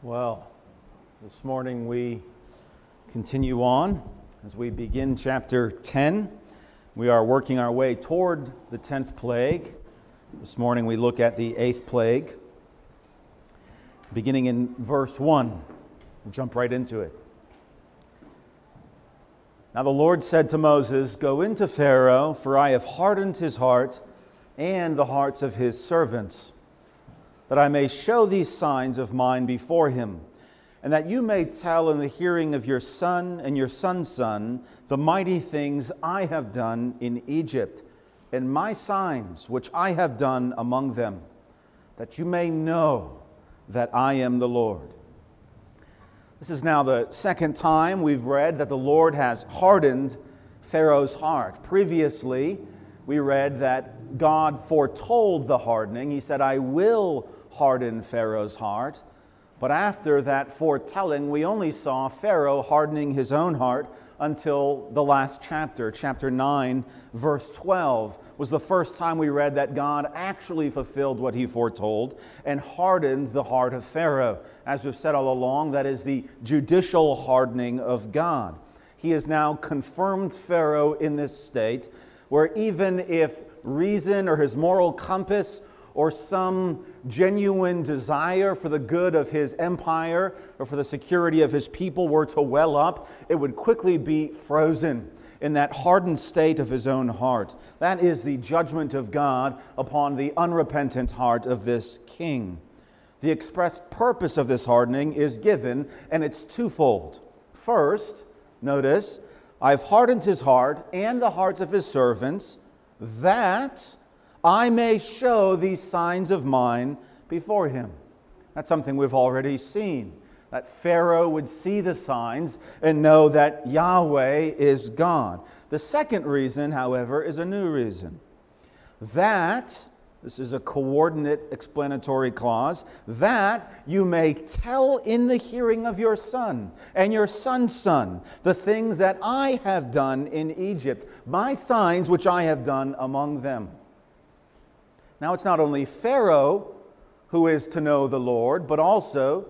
Well, this morning we continue on as we begin chapter 10. We are working our way toward the 10th plague. This morning we look at the 8th plague, beginning in verse 1. We'll jump right into it. Now the Lord said to Moses, Go into Pharaoh, for I have hardened his heart and the hearts of his servants that I may show these signs of mine before him, and that you may tell in the hearing of your son and your son's son the mighty things I have done in Egypt, and my signs which I have done among them, that you may know that I am the Lord. This is now the second time we've read that the Lord has hardened Pharaoh's heart. Previously, we read that God foretold the hardening. He said, I will harden Pharaoh's heart. But after that foretelling, we only saw Pharaoh hardening his own heart until the last chapter. Chapter 9, verse 12 was the first time we read that God actually fulfilled what he foretold and hardened the heart of Pharaoh. As we've said all along, that is the judicial hardening of God. He has now confirmed Pharaoh in this state where even if reason or his moral compass or some genuine desire for the good of his empire or for the security of his people were to well up, it would quickly be frozen in that hardened state of his own heart. That is the judgment of God upon the unrepentant heart of this king. The express purpose of this hardening is given, and it's twofold. First, notice, I've hardened his heart and the hearts of his servants, that I may show these signs of mine before him. That's something we've already seen. That Pharaoh would see the signs and know that Yahweh is God. The second reason, however, is a new reason. That, this is a coordinate explanatory clause, that you may tell in the hearing of your son and your son's son the things that I have done in Egypt, my signs which I have done among them. Now, it's not only Pharaoh who is to know the Lord, but also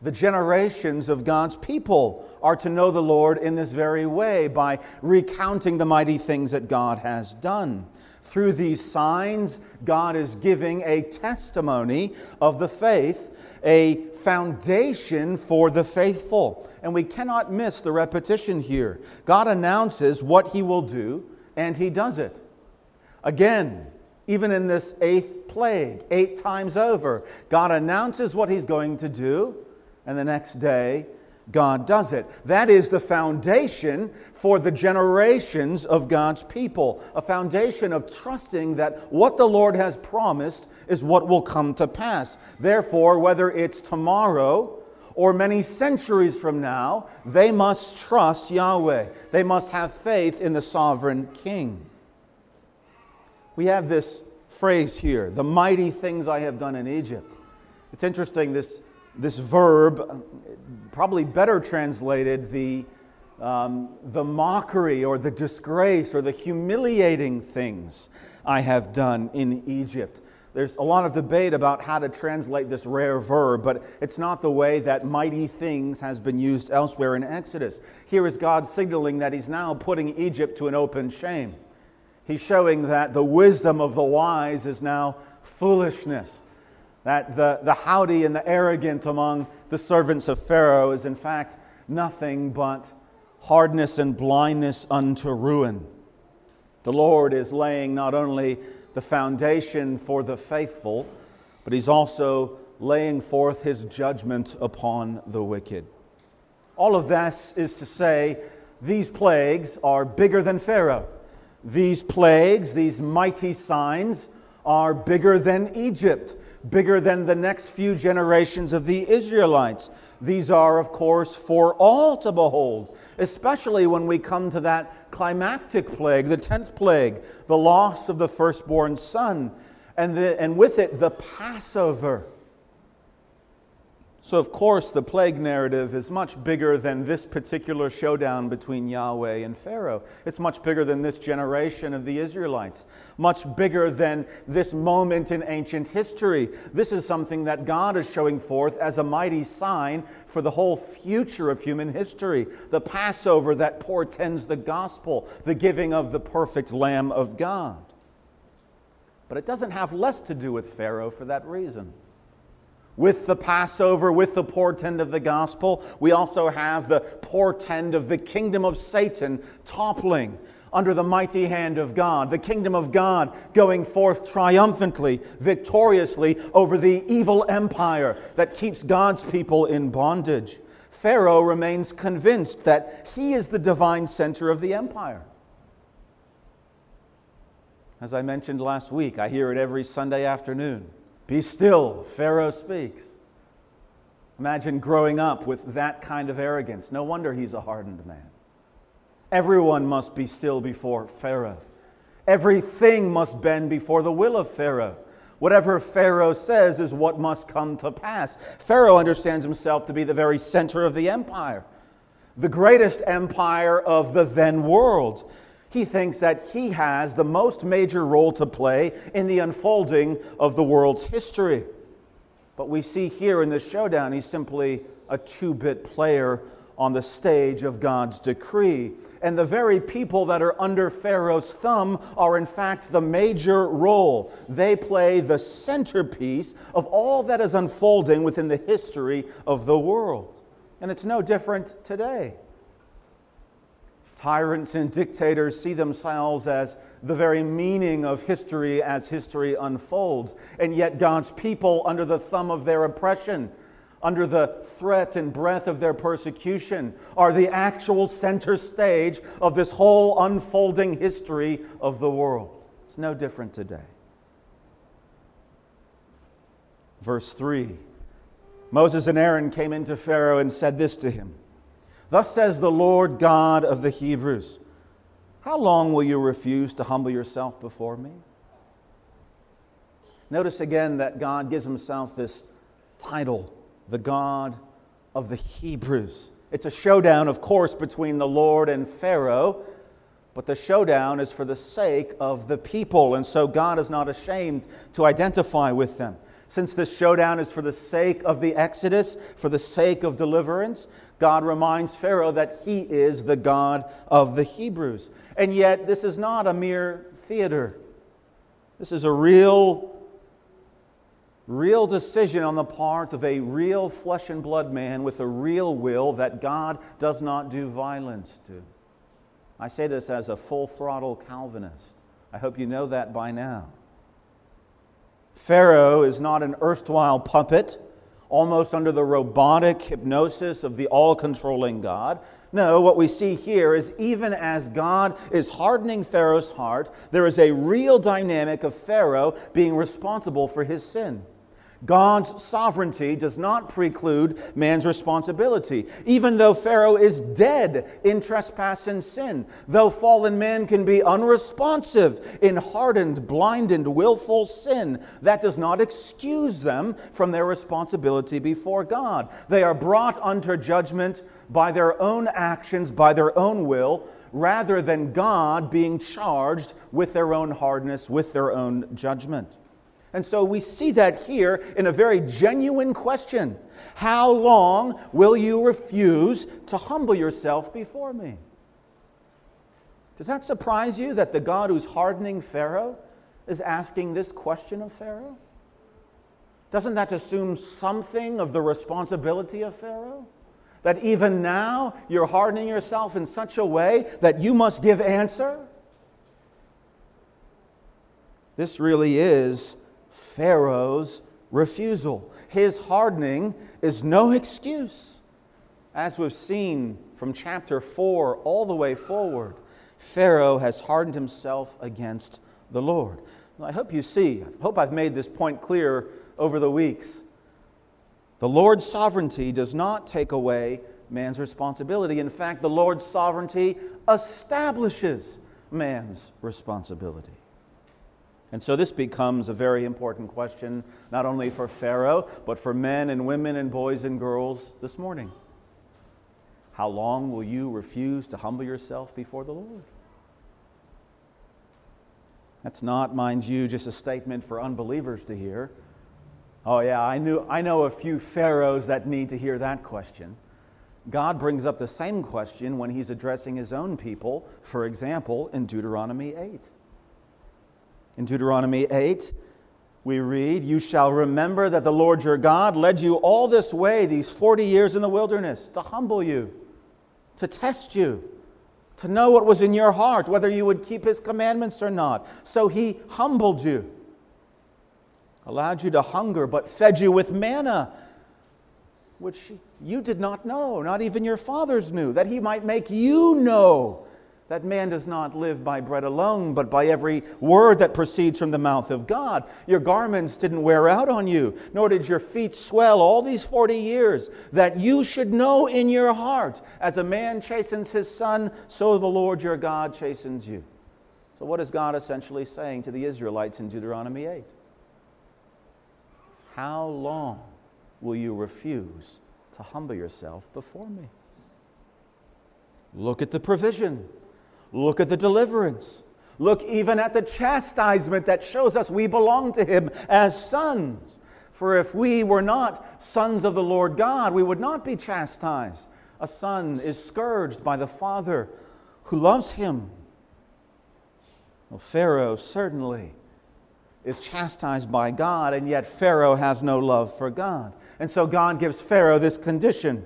the generations of God's people are to know the Lord in this very way by recounting the mighty things that God has done. Through these signs, God is giving a testimony of the faith, a foundation for the faithful. And we cannot miss the repetition here. God announces what he will do, and he does it. Again, even in this eighth plague, eight times over. God announces what he's going to do, and the next day, God does it. That is the foundation for the generations of God's people, a foundation of trusting that what the Lord has promised is what will come to pass. Therefore, whether it's tomorrow or many centuries from now, they must trust Yahweh. They must have faith in the sovereign King we have this phrase here the mighty things I have done in Egypt. It's interesting, this, this verb, probably better translated the, um, the mockery or the disgrace or the humiliating things I have done in Egypt. There's a lot of debate about how to translate this rare verb, but it's not the way that mighty things has been used elsewhere in Exodus. Here is God signaling that He's now putting Egypt to an open shame. He's showing that the wisdom of the wise is now foolishness. That the, the haughty and the arrogant among the servants of Pharaoh is, in fact, nothing but hardness and blindness unto ruin. The Lord is laying not only the foundation for the faithful, but He's also laying forth His judgment upon the wicked. All of this is to say, these plagues are bigger than Pharaoh. These plagues, these mighty signs, are bigger than Egypt, bigger than the next few generations of the Israelites. These are, of course, for all to behold, especially when we come to that climactic plague, the 10th plague, the loss of the firstborn son, and, the, and with it, the Passover. So, of course, the plague narrative is much bigger than this particular showdown between Yahweh and Pharaoh. It's much bigger than this generation of the Israelites, much bigger than this moment in ancient history. This is something that God is showing forth as a mighty sign for the whole future of human history the Passover that portends the gospel, the giving of the perfect Lamb of God. But it doesn't have less to do with Pharaoh for that reason with the Passover, with the portend of the gospel, we also have the portend of the kingdom of Satan toppling under the mighty hand of God, the kingdom of God going forth triumphantly, victoriously over the evil empire that keeps God's people in bondage. Pharaoh remains convinced that he is the divine center of the empire. As I mentioned last week, I hear it every Sunday afternoon. Be still, Pharaoh speaks. Imagine growing up with that kind of arrogance. No wonder he's a hardened man. Everyone must be still before Pharaoh. Everything must bend before the will of Pharaoh. Whatever Pharaoh says is what must come to pass. Pharaoh understands himself to be the very center of the empire, the greatest empire of the then world. He thinks that he has the most major role to play in the unfolding of the world's history. But we see here in this showdown, he's simply a two bit player on the stage of God's decree. And the very people that are under Pharaoh's thumb are, in fact, the major role. They play the centerpiece of all that is unfolding within the history of the world. And it's no different today. Tyrants and dictators see themselves as the very meaning of history as history unfolds. And yet, God's people, under the thumb of their oppression, under the threat and breath of their persecution, are the actual center stage of this whole unfolding history of the world. It's no different today. Verse 3 Moses and Aaron came into Pharaoh and said this to him. Thus says the Lord God of the Hebrews How long will you refuse to humble yourself before me? Notice again that God gives himself this title, the God of the Hebrews. It's a showdown, of course, between the Lord and Pharaoh, but the showdown is for the sake of the people, and so God is not ashamed to identify with them. Since this showdown is for the sake of the Exodus, for the sake of deliverance, God reminds Pharaoh that he is the God of the Hebrews. And yet, this is not a mere theater. This is a real, real decision on the part of a real flesh and blood man with a real will that God does not do violence to. I say this as a full throttle Calvinist. I hope you know that by now. Pharaoh is not an erstwhile puppet, almost under the robotic hypnosis of the all controlling God. No, what we see here is even as God is hardening Pharaoh's heart, there is a real dynamic of Pharaoh being responsible for his sin. God's sovereignty does not preclude man's responsibility. Even though Pharaoh is dead in trespass and sin, though fallen man can be unresponsive in hardened, blinded, willful sin, that does not excuse them from their responsibility before God. They are brought under judgment by their own actions, by their own will, rather than God being charged with their own hardness, with their own judgment. And so we see that here in a very genuine question How long will you refuse to humble yourself before me? Does that surprise you that the God who's hardening Pharaoh is asking this question of Pharaoh? Doesn't that assume something of the responsibility of Pharaoh? That even now you're hardening yourself in such a way that you must give answer? This really is Pharaoh's refusal. His hardening is no excuse. As we've seen from chapter 4 all the way forward, Pharaoh has hardened himself against the Lord. I hope you see, I hope I've made this point clear over the weeks. The Lord's sovereignty does not take away man's responsibility. In fact, the Lord's sovereignty establishes man's responsibility. And so this becomes a very important question, not only for Pharaoh, but for men and women and boys and girls this morning. How long will you refuse to humble yourself before the Lord? That's not, mind you, just a statement for unbelievers to hear. Oh, yeah, I, knew, I know a few pharaohs that need to hear that question. God brings up the same question when he's addressing his own people, for example, in Deuteronomy 8. In Deuteronomy 8, we read, You shall remember that the Lord your God led you all this way, these 40 years in the wilderness, to humble you, to test you, to know what was in your heart, whether you would keep his commandments or not. So he humbled you, allowed you to hunger, but fed you with manna, which you did not know, not even your fathers knew, that he might make you know that man does not live by bread alone, but by every word that proceeds from the mouth of God. Your garments didn't wear out on you, nor did your feet swell all these 40 years, that you should know in your heart, as a man chastens his son, so the Lord your God chastens you. So, what is God essentially saying to the Israelites in Deuteronomy 8? How long will you refuse to humble yourself before me? Look at the provision. Look at the deliverance. Look even at the chastisement that shows us we belong to Him as sons. For if we were not sons of the Lord God, we would not be chastised. A son is scourged by the father who loves him. Well, Pharaoh certainly is chastised by God, and yet Pharaoh has no love for God. And so God gives Pharaoh this condition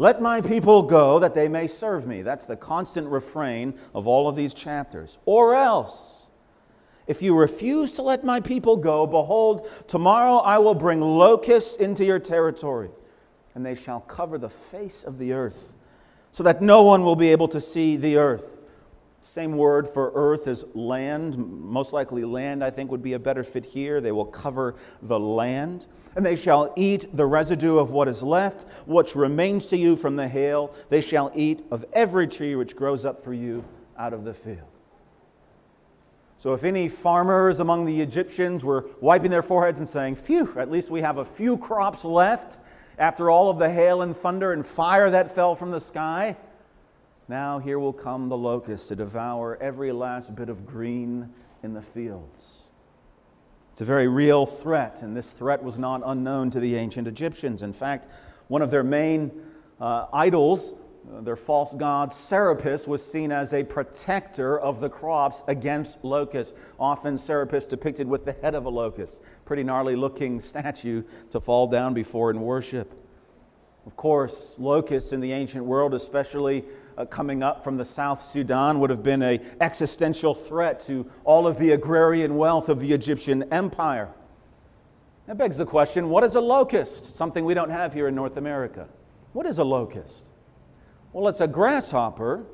let my people go that they may serve me. That's the constant refrain of all of these chapters. Or else, if you refuse to let my people go, behold, tomorrow I will bring locusts into your territory, and they shall cover the face of the earth, so that no one will be able to see the earth. Same word for earth as land. Most likely, land, I think, would be a better fit here. They will cover the land. And they shall eat the residue of what is left, which remains to you from the hail. They shall eat of every tree which grows up for you out of the field. So, if any farmers among the Egyptians were wiping their foreheads and saying, Phew, at least we have a few crops left after all of the hail and thunder and fire that fell from the sky now here will come the locusts to devour every last bit of green in the fields. It's a very real threat, and this threat was not unknown to the ancient Egyptians. In fact, one of their main uh, idols, uh, their false god Serapis, was seen as a protector of the crops against locusts. Often, Serapis depicted with the head of a locust. Pretty gnarly looking statue to fall down before in worship. Of course, locusts in the ancient world, especially uh, coming up from the South Sudan, would have been an existential threat to all of the agrarian wealth of the Egyptian empire. That begs the question what is a locust? Something we don't have here in North America. What is a locust? Well, it's a grasshopper.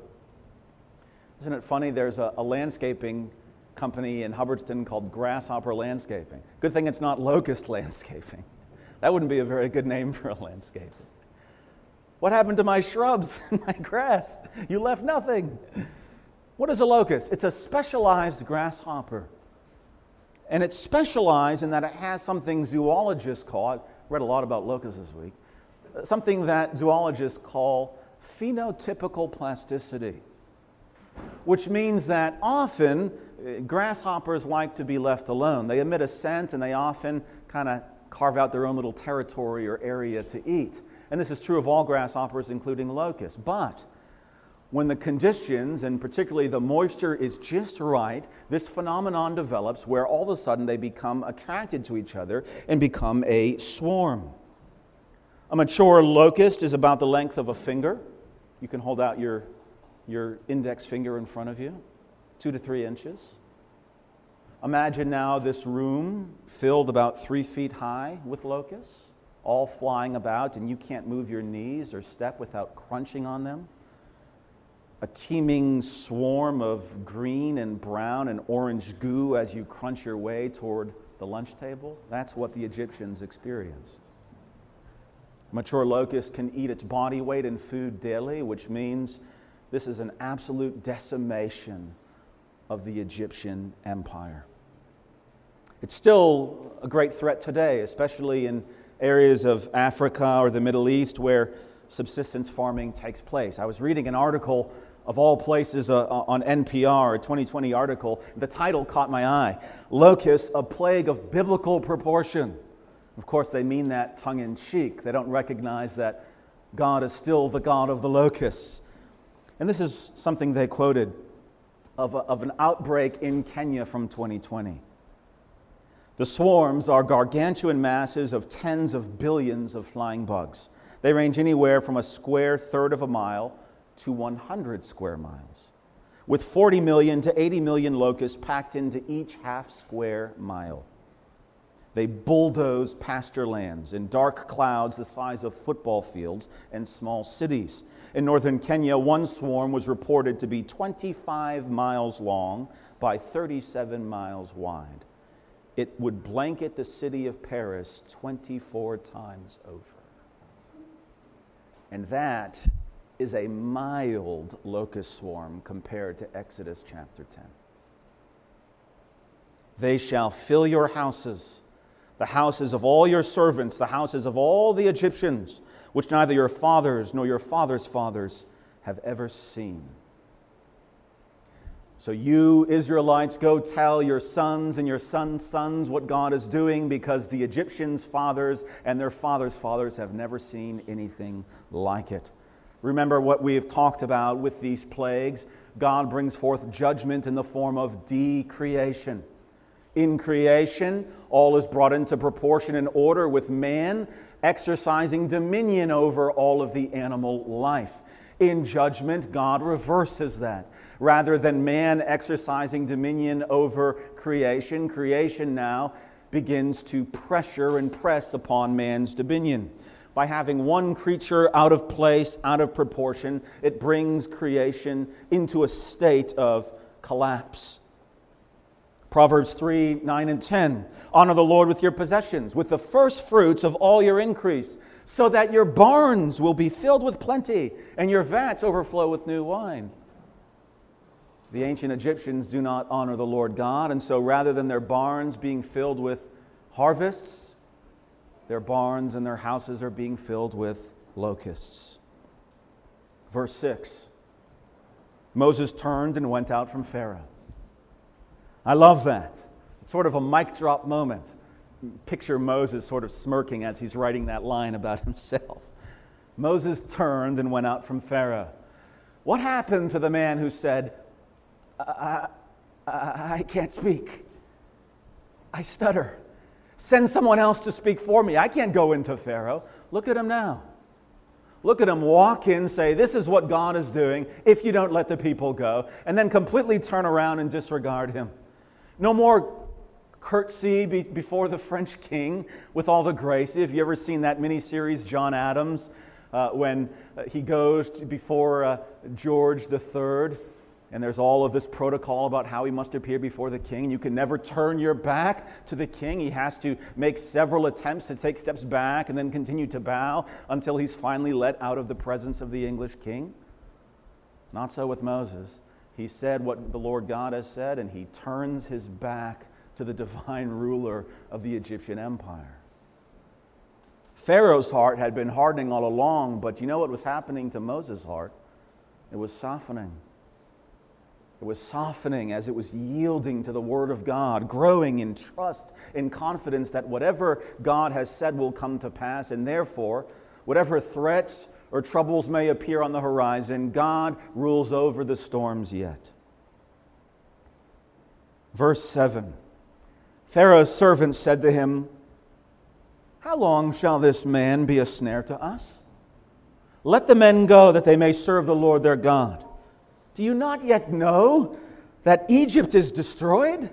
Isn't it funny? There's a, a landscaping company in Hubbardston called Grasshopper Landscaping. Good thing it's not Locust Landscaping. That wouldn't be a very good name for a landscape. What happened to my shrubs and my grass? You left nothing. What is a locust? It's a specialized grasshopper. And it's specialized in that it has something zoologists call, I read a lot about locusts this week, something that zoologists call phenotypical plasticity, which means that often uh, grasshoppers like to be left alone. They emit a scent and they often kind of carve out their own little territory or area to eat. And this is true of all grasshoppers, including locusts. But when the conditions, and particularly the moisture, is just right, this phenomenon develops where all of a sudden they become attracted to each other and become a swarm. A mature locust is about the length of a finger. You can hold out your, your index finger in front of you, two to three inches. Imagine now this room filled about three feet high with locusts all flying about, and you can't move your knees or step without crunching on them. A teeming swarm of green and brown and orange goo as you crunch your way toward the lunch table. That's what the Egyptians experienced. Mature locust can eat its body weight in food daily, which means this is an absolute decimation of the Egyptian empire. It's still a great threat today, especially in areas of Africa or the Middle East where subsistence farming takes place. I was reading an article of all places uh, uh on NPR, a 2020 article. The title caught my eye Locusts, a plague of biblical proportion. Of course, they mean that tongue in cheek. They don't recognize that God is still the God of the locusts. And this is something they quoted of, a, of an outbreak in Kenya from 2020. The swarms are gargantuan masses of tens of billions of flying bugs. They range anywhere from a square third of a mile to 100 square miles, with 40 million to 80 million locusts packed into each half square mile. They bulldoze pasture lands in dark clouds the size of football fields and small cities. In northern Kenya, one swarm was reported to be 25 miles long by 37 miles wide. It would blanket the city of Paris 24 times over. And that is a mild locust swarm compared to Exodus chapter 10. They shall fill your houses the houses of all your servants, the houses of all the Egyptians, which neither your fathers nor your fathers' fathers have ever seen. So, you Israelites, go tell your sons and your sons' sons what God is doing because the Egyptians' fathers and their fathers' fathers have never seen anything like it. Remember what we have talked about with these plagues. God brings forth judgment in the form of decreation. In creation, all is brought into proportion and order with man exercising dominion over all of the animal life. In judgment, God reverses that. Rather than man exercising dominion over creation, creation now begins to pressure and press upon man's dominion. By having one creature out of place, out of proportion, it brings creation into a state of collapse. Proverbs 3 9 and 10. Honor the Lord with your possessions, with the first fruits of all your increase, so that your barns will be filled with plenty and your vats overflow with new wine. The ancient Egyptians do not honor the Lord God, and so rather than their barns being filled with harvests, their barns and their houses are being filled with locusts. Verse 6 Moses turned and went out from Pharaoh. I love that. It's sort of a mic drop moment. Picture Moses sort of smirking as he's writing that line about himself. Moses turned and went out from Pharaoh. What happened to the man who said, I, I, can't speak? I stutter. Send someone else to speak for me. I can't go into Pharaoh. Look at him now. Look at him walk in, say, This is what God is doing if you don't let the people go, and then completely turn around and disregard him. No more curtsy be- before the French king with all the grace. If you ever seen that miniseries, John Adams, uh, when uh, he goes before uh, George III, and there's all of this protocol about how he must appear before the king. You can never turn your back to the king. He has to make several attempts to take steps back and then continue to bow until he's finally let out of the presence of the English king. Not so with Moses. He said what the Lord God has said, and he turns his back to the divine ruler of the Egyptian empire. Pharaoh's heart had been hardening all along, but you know what was happening to Moses' heart? It was softening. It was softening as it was yielding to the Word of God, growing in trust, in confidence that whatever God has said will come to pass, and therefore, whatever threats or troubles may appear on the horizon, God rules over the storms yet. Verse 7 Pharaoh's servant said to him, How long shall this man be a snare to us? Let the men go that they may serve the Lord their God. Do you not yet know that Egypt is destroyed?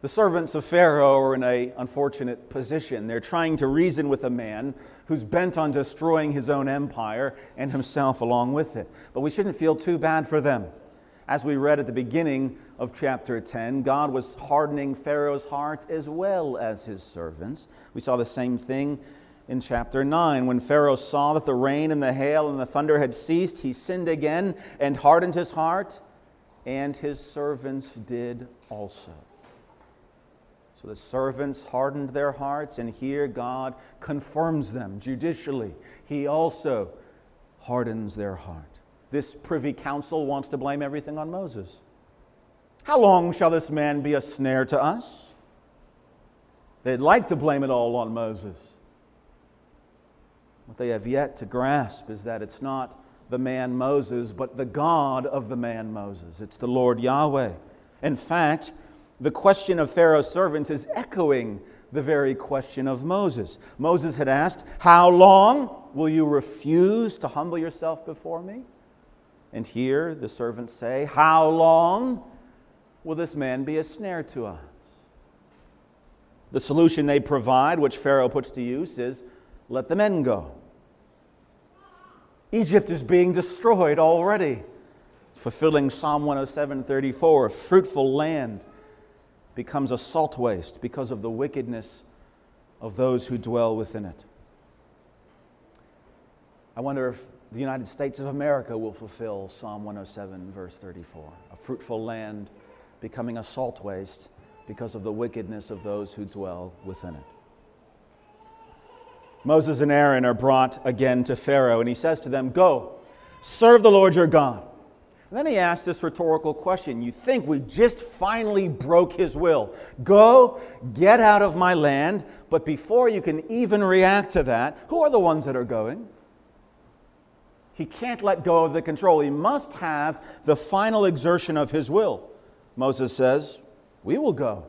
The servants of Pharaoh are in an unfortunate position. They're trying to reason with a man who's bent on destroying his own empire and himself along with it. But we shouldn't feel too bad for them. As we read at the beginning of chapter 10, God was hardening Pharaoh's heart as well as his servants. We saw the same thing in chapter 9. When Pharaoh saw that the rain and the hail and the thunder had ceased, he sinned again and hardened his heart, and his servants did also. So the servants hardened their hearts, and here God confirms them judicially. He also hardens their heart. This privy council wants to blame everything on Moses. How long shall this man be a snare to us? They'd like to blame it all on Moses. What they have yet to grasp is that it's not the man Moses, but the God of the man Moses. It's the Lord Yahweh. In fact, the question of Pharaoh's servants is echoing the very question of Moses. Moses had asked, How long will you refuse to humble yourself before me? And here the servants say, How long will this man be a snare to us? The solution they provide, which Pharaoh puts to use, is let the men go. Egypt is being destroyed already, fulfilling Psalm 107:34, a fruitful land becomes a salt waste because of the wickedness of those who dwell within it. I wonder if the United States of America will fulfill Psalm 107, verse 34 a fruitful land becoming a salt waste because of the wickedness of those who dwell within it. Moses and Aaron are brought again to Pharaoh, and he says to them, Go, serve the Lord your God. And then he asks this rhetorical question You think we just finally broke his will? Go, get out of my land. But before you can even react to that, who are the ones that are going? He can't let go of the control. He must have the final exertion of his will. Moses says, We will go.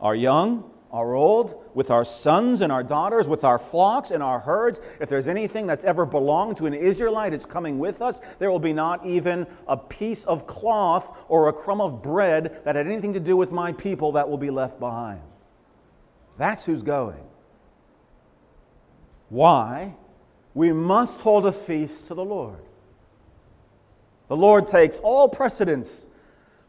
Our young, our old, with our sons and our daughters, with our flocks and our herds. If there's anything that's ever belonged to an Israelite, it's coming with us. There will be not even a piece of cloth or a crumb of bread that had anything to do with my people that will be left behind. That's who's going. Why? We must hold a feast to the Lord. The Lord takes all precedence.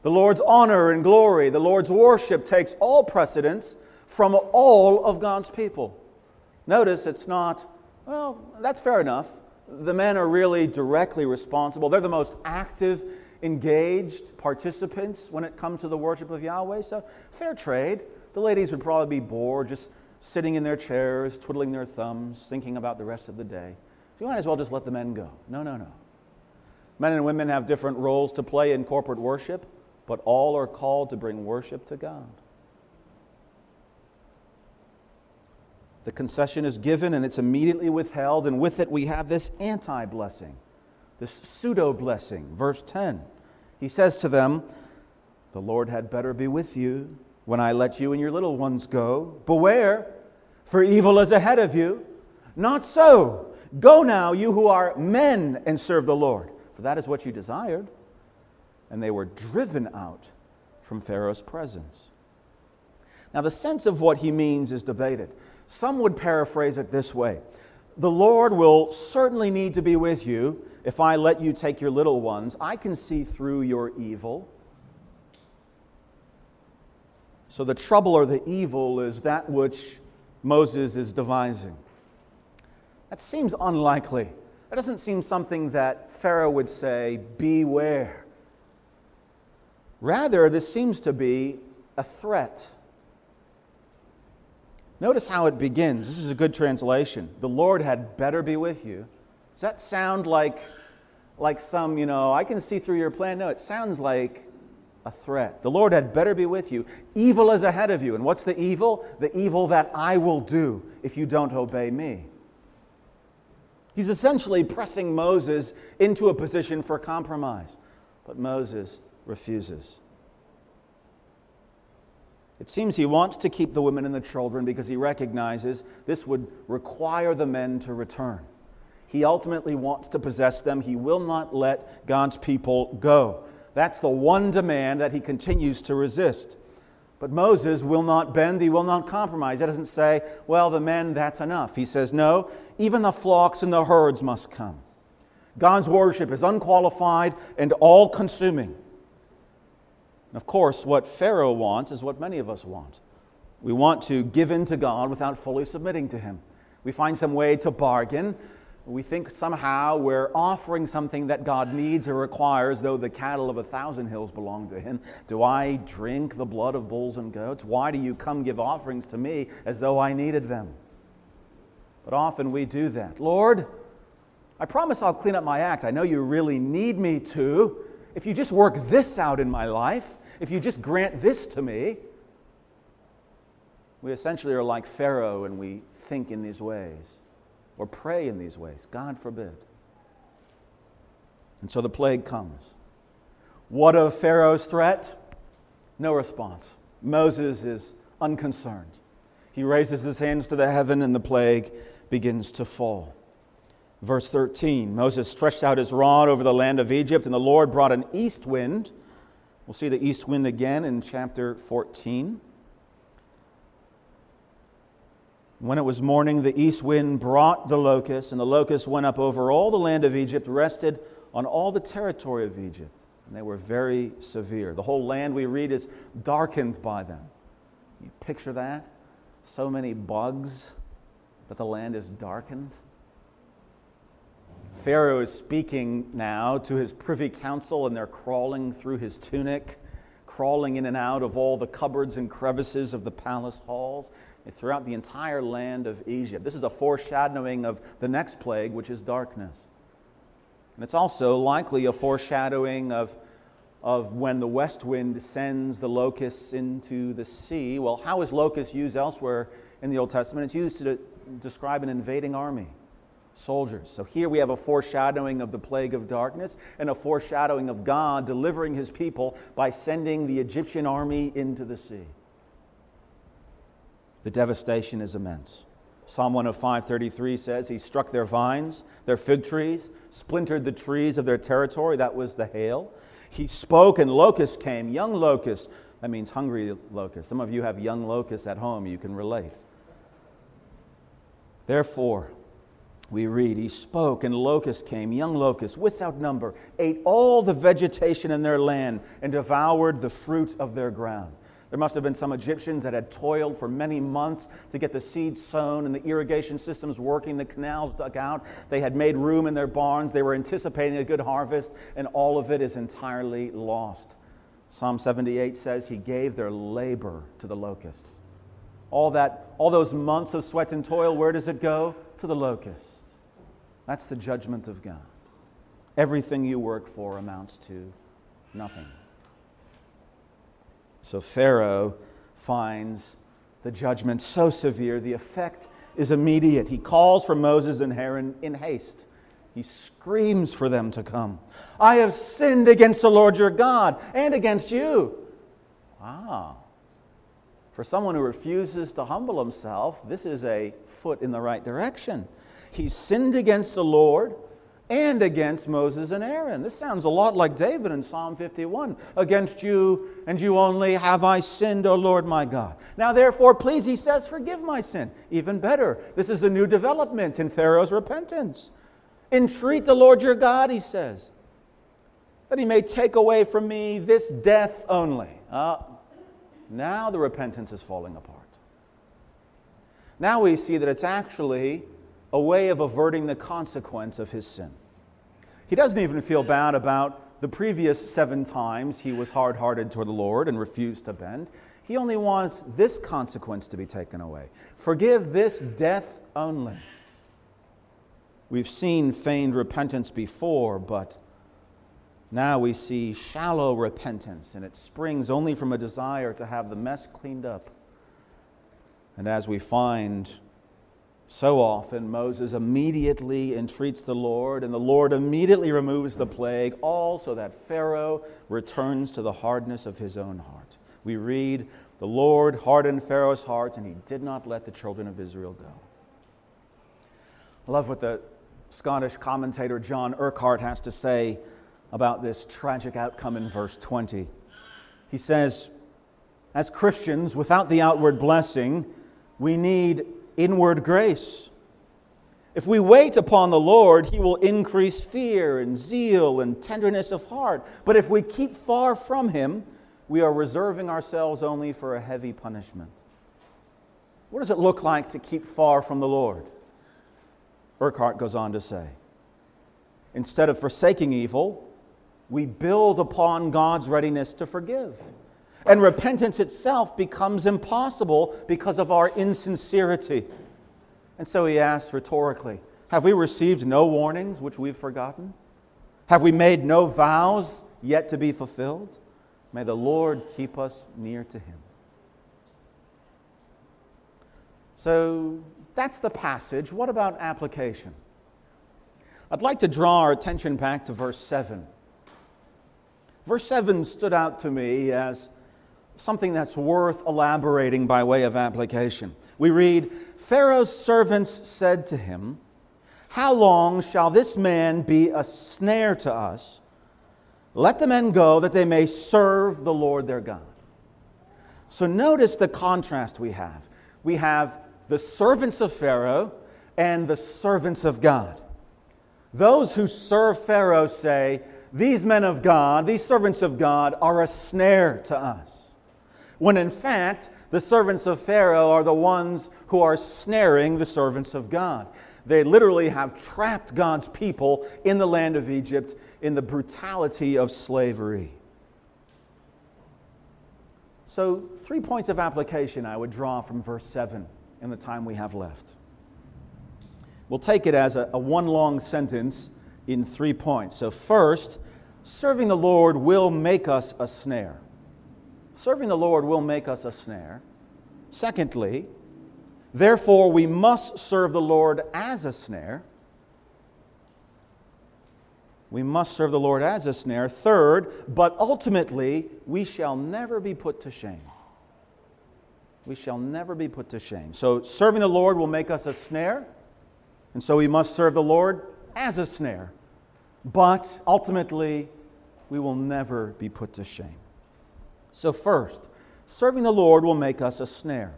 The Lord's honor and glory, the Lord's worship takes all precedence from all of God's people. Notice it's not, well, that's fair enough. The men are really directly responsible. They're the most active, engaged participants when it comes to the worship of Yahweh. So, fair trade. The ladies would probably be bored just sitting in their chairs, twiddling their thumbs, thinking about the rest of the day. You might as well just let the men go. No, no, no. Men and women have different roles to play in corporate worship, but all are called to bring worship to God. The concession is given and it's immediately withheld, and with it we have this anti blessing, this pseudo blessing. Verse 10. He says to them, The Lord had better be with you when I let you and your little ones go. Beware, for evil is ahead of you. Not so. Go now, you who are men, and serve the Lord, for that is what you desired. And they were driven out from Pharaoh's presence. Now, the sense of what he means is debated. Some would paraphrase it this way The Lord will certainly need to be with you if I let you take your little ones. I can see through your evil. So the trouble or the evil is that which Moses is devising. That seems unlikely. That doesn't seem something that Pharaoh would say, Beware. Rather, this seems to be a threat. Notice how it begins. This is a good translation. The Lord had better be with you. Does that sound like, like some, you know, I can see through your plan? No, it sounds like a threat. The Lord had better be with you. Evil is ahead of you. And what's the evil? The evil that I will do if you don't obey me. He's essentially pressing Moses into a position for compromise. But Moses refuses. It seems he wants to keep the women and the children because he recognizes this would require the men to return. He ultimately wants to possess them. He will not let God's people go. That's the one demand that he continues to resist. But Moses will not bend, he will not compromise. He doesn't say, well, the men, that's enough. He says, no, even the flocks and the herds must come. God's worship is unqualified and all consuming. And of course, what Pharaoh wants is what many of us want. We want to give in to God without fully submitting to Him. We find some way to bargain, We think somehow we're offering something that God needs or requires, though the cattle of a thousand hills belong to Him. Do I drink the blood of bulls and goats? Why do you come give offerings to me as though I needed them? But often we do that. Lord, I promise I'll clean up my act. I know you really need me to. If you just work this out in my life, if you just grant this to me, we essentially are like Pharaoh and we think in these ways or pray in these ways. God forbid. And so the plague comes. What of Pharaoh's threat? No response. Moses is unconcerned. He raises his hands to the heaven and the plague begins to fall. Verse 13 Moses stretched out his rod over the land of Egypt, and the Lord brought an east wind. We'll see the east wind again in chapter 14. When it was morning, the east wind brought the locusts, and the locusts went up over all the land of Egypt, rested on all the territory of Egypt. And they were very severe. The whole land we read is darkened by them. You picture that? So many bugs that the land is darkened. Pharaoh is speaking now to his privy council, and they're crawling through his tunic, crawling in and out of all the cupboards and crevices of the palace halls eh, throughout the entire land of Egypt. This is a foreshadowing of the next plague, which is darkness. And it's also likely a foreshadowing of, of when the west wind sends the locusts into the sea. Well, how is locust used elsewhere in the Old Testament? It's used to describe an invading army soldiers. So here we have a foreshadowing of the plague of darkness and a foreshadowing of God delivering his people by sending the Egyptian army into the sea. The devastation is immense. Psalm 105:33 says he struck their vines, their fig trees, splintered the trees of their territory, that was the hail. He spoke and locusts came, young locusts. That means hungry locusts. Some of you have young locusts at home, you can relate. Therefore, we read, He spoke, and locusts came, young locusts without number, ate all the vegetation in their land, and devoured the fruit of their ground. There must have been some Egyptians that had toiled for many months to get the seeds sown and the irrigation systems working, the canals dug out. They had made room in their barns. They were anticipating a good harvest, and all of it is entirely lost. Psalm 78 says, He gave their labor to the locusts. All, that, all those months of sweat and toil, where does it go? To the locusts. That's the judgment of God. Everything you work for amounts to nothing. So Pharaoh finds the judgment so severe, the effect is immediate. He calls for Moses and Aaron in haste. He screams for them to come. I have sinned against the Lord your God and against you. Wow. For someone who refuses to humble himself, this is a foot in the right direction. He sinned against the Lord and against Moses and Aaron. This sounds a lot like David in Psalm 51. Against you and you only have I sinned, O Lord my God. Now, therefore, please, he says, forgive my sin. Even better, this is a new development in Pharaoh's repentance. Entreat the Lord your God, he says, that he may take away from me this death only. Uh, now the repentance is falling apart. Now we see that it's actually a way of averting the consequence of his sin. He doesn't even feel bad about the previous seven times he was hard hearted toward the Lord and refused to bend. He only wants this consequence to be taken away. Forgive this death only. We've seen feigned repentance before, but now we see shallow repentance, and it springs only from a desire to have the mess cleaned up. And as we find so often, Moses immediately entreats the Lord, and the Lord immediately removes the plague, all so that Pharaoh returns to the hardness of his own heart. We read, The Lord hardened Pharaoh's heart, and he did not let the children of Israel go. I love what the Scottish commentator John Urquhart has to say about this tragic outcome in verse 20. He says, As Christians, without the outward blessing, we need inward grace. If we wait upon the Lord, He will increase fear and zeal and tenderness of heart. But if we keep far from Him, we are reserving ourselves only for a heavy punishment. What does it look like to keep far from the Lord? Urquhart goes on to say. Instead of forsaking evil, we build upon God's readiness to forgive. And repentance itself becomes impossible because of our insincerity. And so he asks rhetorically Have we received no warnings which we've forgotten? Have we made no vows yet to be fulfilled? May the Lord keep us near to him. So that's the passage. What about application? I'd like to draw our attention back to verse 7. Verse 7 stood out to me as something that's worth elaborating by way of application. We read Pharaoh's servants said to him, How long shall this man be a snare to us? Let the men go that they may serve the Lord their God. So notice the contrast we have. We have the servants of Pharaoh and the servants of God. Those who serve Pharaoh say, These men of God, these servants of God, are a snare to us. When in fact, the servants of Pharaoh are the ones who are snaring the servants of God. They literally have trapped God's people in the land of Egypt in the brutality of slavery. So, three points of application I would draw from verse 7 in the time we have left. We'll take it as a, a one long sentence in three points. So, first, serving the Lord will make us a snare. Serving the Lord will make us a snare. Secondly, therefore, we must serve the Lord as a snare. We must serve the Lord as a snare. Third, but ultimately, we shall never be put to shame we shall never be put to shame. So, serving the Lord will make us a snare, and so we must serve the Lord as a snare. But ultimately, we will never be put to shame. So, first, serving the Lord will make us a snare.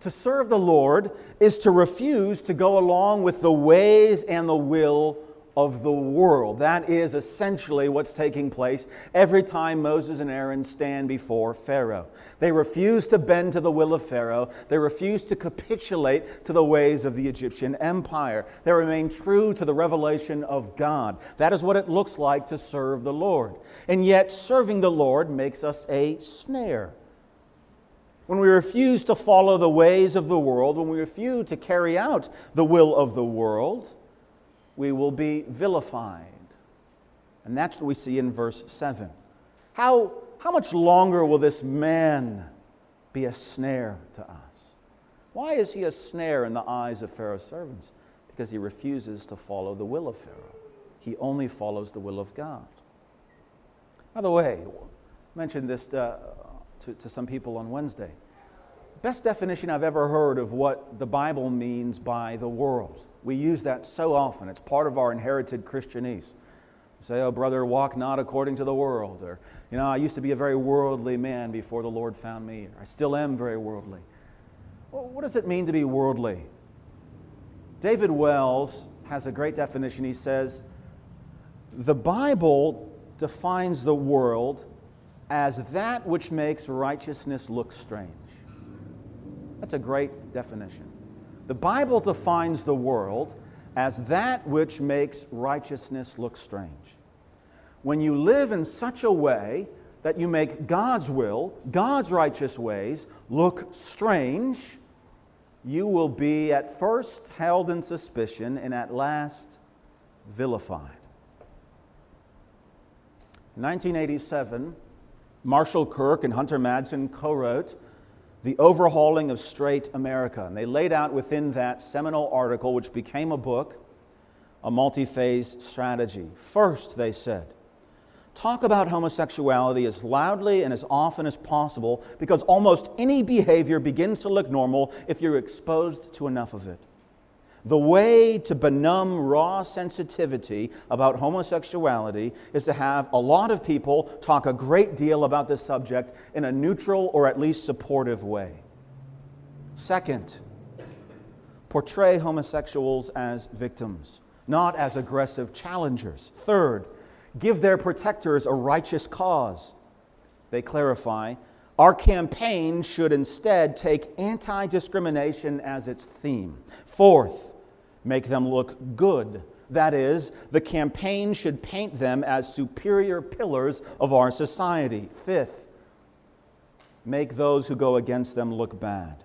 To serve the Lord is to refuse to go along with the ways and the will of the world. That is essentially what's taking place every time Moses and Aaron stand before Pharaoh. They refuse to bend to the will of Pharaoh, they refuse to capitulate to the ways of the Egyptian empire. They remain true to the revelation of God. That is what it looks like to serve the Lord. And yet, serving the Lord makes us a snare. When we refuse to follow the ways of the world, when we refuse to carry out the will of the world, we will be vilified. And that's what we see in verse 7. How, how much longer will this man be a snare to us? Why is he a snare in the eyes of Pharaoh's servants? Because he refuses to follow the will of Pharaoh. He only follows the will of God. By the way, I mentioned this to, to, to some people on Wednesday. Best definition I've ever heard of what the Bible means by the world. We use that so often. It's part of our inherited Christianese. We say, oh, brother, walk not according to the world. Or, you know, I used to be a very worldly man before the Lord found me. I still am very worldly. Well, what does it mean to be worldly? David Wells has a great definition. He says, the Bible defines the world as that which makes righteousness look strange. That's a great definition. The Bible defines the world as that which makes righteousness look strange. When you live in such a way that you make God's will, God's righteous ways, look strange, you will be at first held in suspicion and at last vilified. In 1987, Marshall Kirk and Hunter Madsen co wrote the overhauling of straight America. And they laid out within that seminal article, which became a book, a multi phase strategy. First, they said, talk about homosexuality as loudly and as often as possible because almost any behavior begins to look normal if you're exposed to enough of it. The way to benumb raw sensitivity about homosexuality is to have a lot of people talk a great deal about this subject in a neutral or at least supportive way. Second, portray homosexuals as victims, not as aggressive challengers. Third, give their protectors a righteous cause. They clarify our campaign should instead take anti discrimination as its theme. Fourth, make them look good. That is, the campaign should paint them as superior pillars of our society. Fifth, make those who go against them look bad.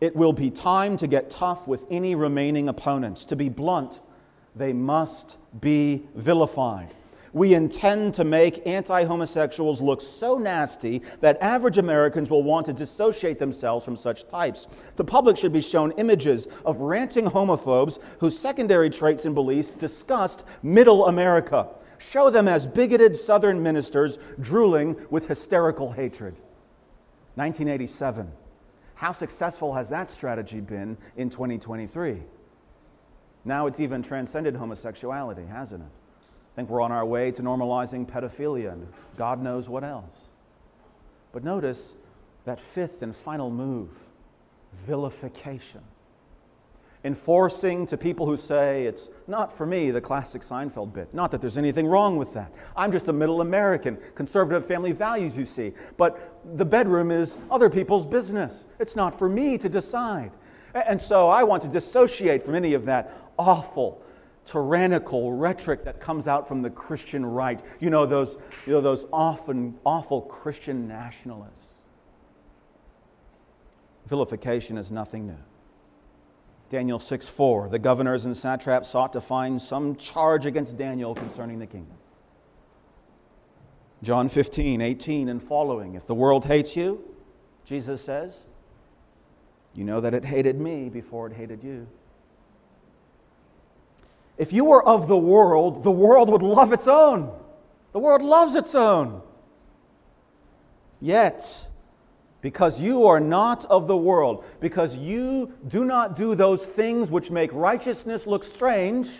It will be time to get tough with any remaining opponents. To be blunt, they must be vilified. We intend to make anti homosexuals look so nasty that average Americans will want to dissociate themselves from such types. The public should be shown images of ranting homophobes whose secondary traits and beliefs disgust middle America. Show them as bigoted Southern ministers drooling with hysterical hatred. 1987. How successful has that strategy been in 2023? Now it's even transcended homosexuality, hasn't it? I think we're on our way to normalizing pedophilia and God knows what else. But notice that fifth and final move vilification. Enforcing to people who say, it's not for me, the classic Seinfeld bit. Not that there's anything wrong with that. I'm just a middle American, conservative family values, you see. But the bedroom is other people's business. It's not for me to decide. And so I want to dissociate from any of that awful, tyrannical rhetoric that comes out from the Christian right. You know, those, you know, those often awful Christian nationalists. Vilification is nothing new. Daniel 6 4, the governors and satraps sought to find some charge against Daniel concerning the kingdom. John 15, 18 and following. If the world hates you, Jesus says, you know that it hated me before it hated you. If you were of the world, the world would love its own. The world loves its own. Yet, because you are not of the world, because you do not do those things which make righteousness look strange,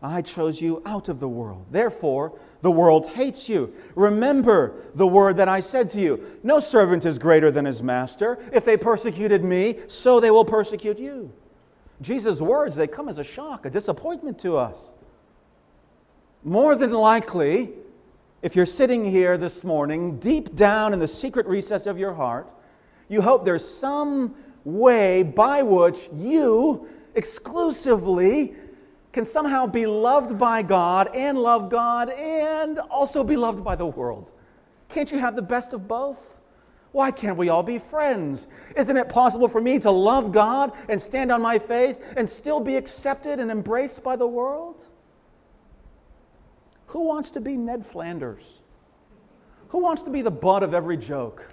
I chose you out of the world. Therefore, the world hates you. Remember the word that I said to you No servant is greater than his master. If they persecuted me, so they will persecute you. Jesus' words, they come as a shock, a disappointment to us. More than likely, if you're sitting here this morning, deep down in the secret recess of your heart, you hope there's some way by which you exclusively can somehow be loved by God and love God and also be loved by the world. Can't you have the best of both? Why can't we all be friends? Isn't it possible for me to love God and stand on my face and still be accepted and embraced by the world? Who wants to be Ned Flanders? Who wants to be the butt of every joke?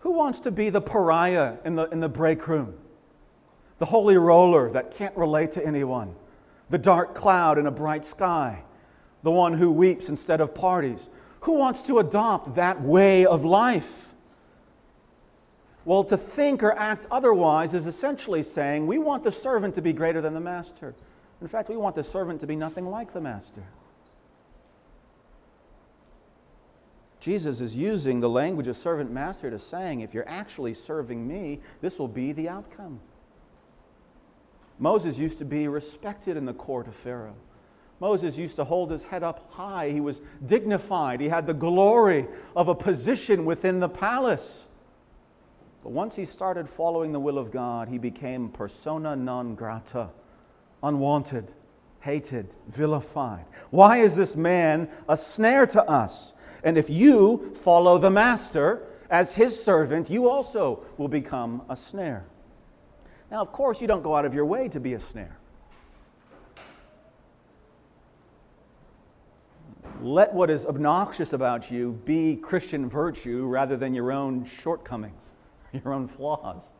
Who wants to be the pariah in the, in the break room? The holy roller that can't relate to anyone? The dark cloud in a bright sky? The one who weeps instead of parties? Who wants to adopt that way of life? Well, to think or act otherwise is essentially saying we want the servant to be greater than the master. In fact, we want the servant to be nothing like the master. Jesus is using the language of servant master to saying, if you're actually serving me, this will be the outcome. Moses used to be respected in the court of Pharaoh. Moses used to hold his head up high. He was dignified. He had the glory of a position within the palace. But once he started following the will of God, he became persona non grata, unwanted, hated, vilified. Why is this man a snare to us? And if you follow the master as his servant, you also will become a snare. Now, of course, you don't go out of your way to be a snare. Let what is obnoxious about you be Christian virtue rather than your own shortcomings, your own flaws.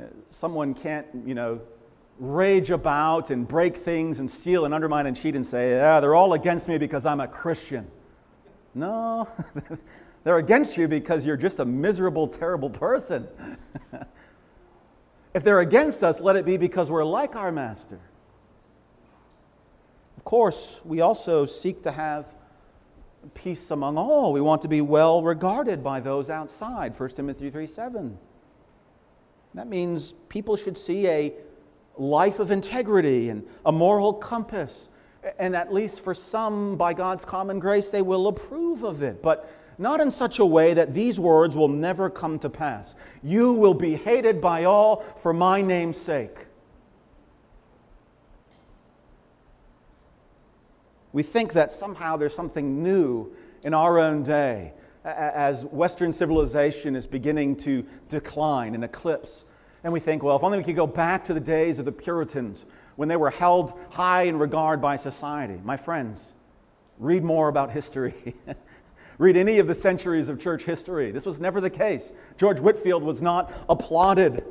Uh, someone can't, you know, rage about and break things and steal and undermine and cheat and say, yeah, they're all against me because I'm a Christian. No, they're against you because you're just a miserable, terrible person. if they're against us, let it be because we're like our master. Of course, we also seek to have peace among all. We want to be well regarded by those outside. 1 Timothy 3 7. That means people should see a life of integrity and a moral compass. And at least for some, by God's common grace, they will approve of it. But not in such a way that these words will never come to pass. You will be hated by all for my name's sake. We think that somehow there's something new in our own day as Western civilization is beginning to decline and eclipse. And we think, well, if only we could go back to the days of the Puritans when they were held high in regard by society. My friends, read more about history. read any of the centuries of church history. This was never the case. George Whitefield was not applauded.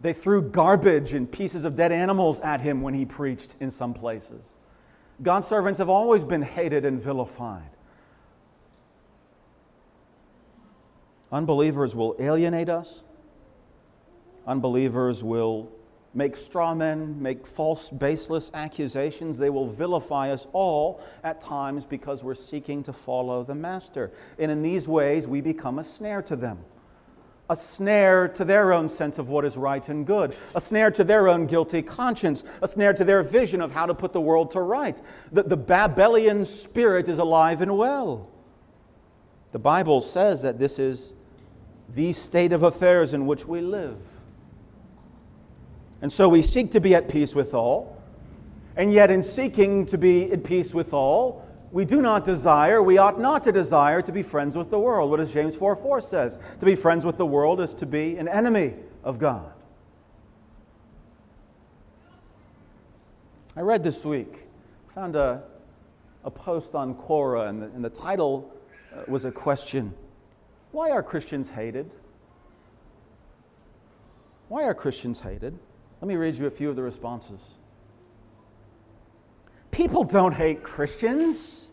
They threw garbage and pieces of dead animals at him when he preached in some places. God's servants have always been hated and vilified. Unbelievers will alienate us. Unbelievers will make straw men, make false, baseless accusations. They will vilify us all at times because we're seeking to follow the Master. And in these ways, we become a snare to them. A snare to their own sense of what is right and good, a snare to their own guilty conscience, a snare to their vision of how to put the world to right. The, the Babylonian spirit is alive and well. The Bible says that this is the state of affairs in which we live. And so we seek to be at peace with all. And yet, in seeking to be at peace with all, we do not desire, we ought not to desire to be friends with the world. What does James 4 4 says? To be friends with the world is to be an enemy of God. I read this week, found a, a post on Quora, and the, and the title uh, was a question Why are Christians hated? Why are Christians hated? Let me read you a few of the responses. People don't hate Christians.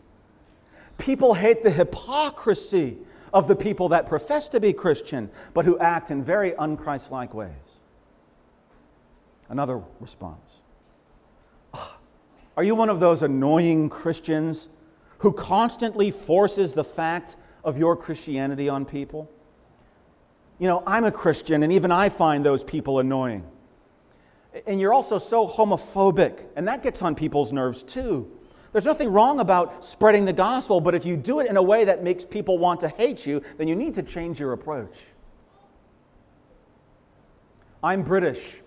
People hate the hypocrisy of the people that profess to be Christian, but who act in very unchristlike ways. Another response Are you one of those annoying Christians who constantly forces the fact of your Christianity on people? You know, I'm a Christian, and even I find those people annoying. And you're also so homophobic, and that gets on people's nerves too. There's nothing wrong about spreading the gospel, but if you do it in a way that makes people want to hate you, then you need to change your approach. I'm British,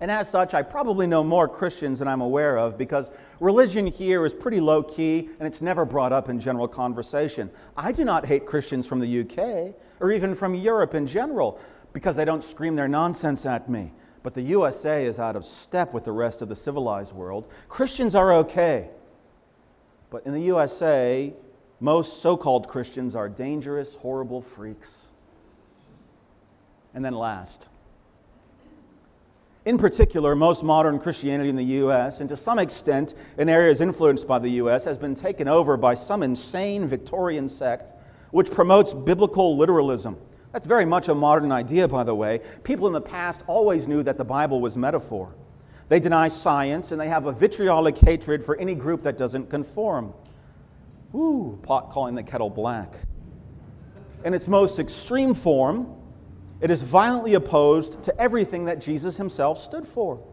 and as such, I probably know more Christians than I'm aware of because religion here is pretty low key and it's never brought up in general conversation. I do not hate Christians from the UK or even from Europe in general because they don't scream their nonsense at me but the USA is out of step with the rest of the civilized world. Christians are okay. But in the USA, most so called Christians are dangerous, horrible freaks. And then last, in particular, most modern Christianity in the U.S., and to some extent in areas influenced by the U.S., has been taken over by some insane Victorian sect which promotes biblical literalism that's very much a modern idea, by the way. People in the past always knew that the Bible was metaphor. They deny science and they have a vitriolic hatred for any group that doesn't conform. Ooh, pot calling the kettle black. In its most extreme form, it is violently opposed to everything that Jesus himself stood for.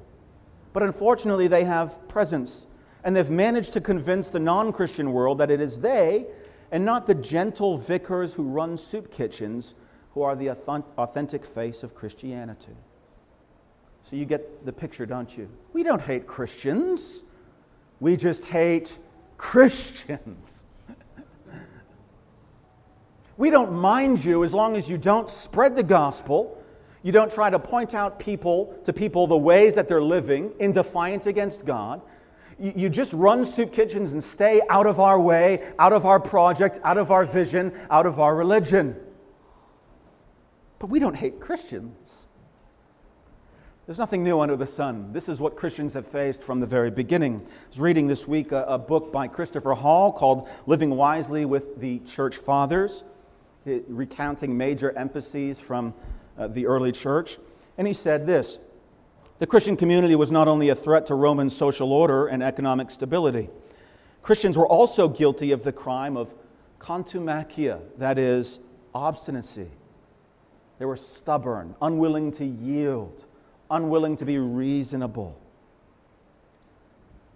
But unfortunately, they have presence, and they've managed to convince the non Christian world that it is they and not the gentle vicars who run soup kitchens who are the authentic face of Christianity. So you get the picture, don't you? We don't hate Christians, we just hate Christians. we don't mind you as long as you don't spread the gospel. You don't try to point out people to people the ways that they're living in defiance against God. You, you just run soup kitchens and stay out of our way, out of our project, out of our vision, out of our religion. But we don't hate Christians. There's nothing new under the sun. This is what Christians have faced from the very beginning. I was reading this week a, a book by Christopher Hall called Living Wisely with the Church Fathers, recounting major emphases from uh, the early church. And he said this The Christian community was not only a threat to Roman social order and economic stability, Christians were also guilty of the crime of contumacia, that is, obstinacy. They were stubborn, unwilling to yield, unwilling to be reasonable.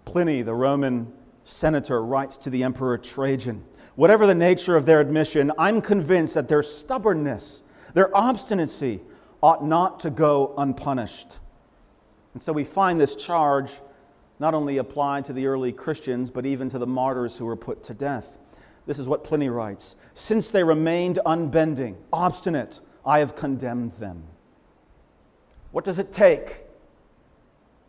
Pliny, the Roman senator writes to the Emperor Trajan. Whatever the nature of their admission, I'm convinced that their stubbornness, their obstinacy, ought not to go unpunished. And so we find this charge not only applied to the early Christians, but even to the martyrs who were put to death. This is what Pliny writes Since they remained unbending, obstinate, I have condemned them. What does it take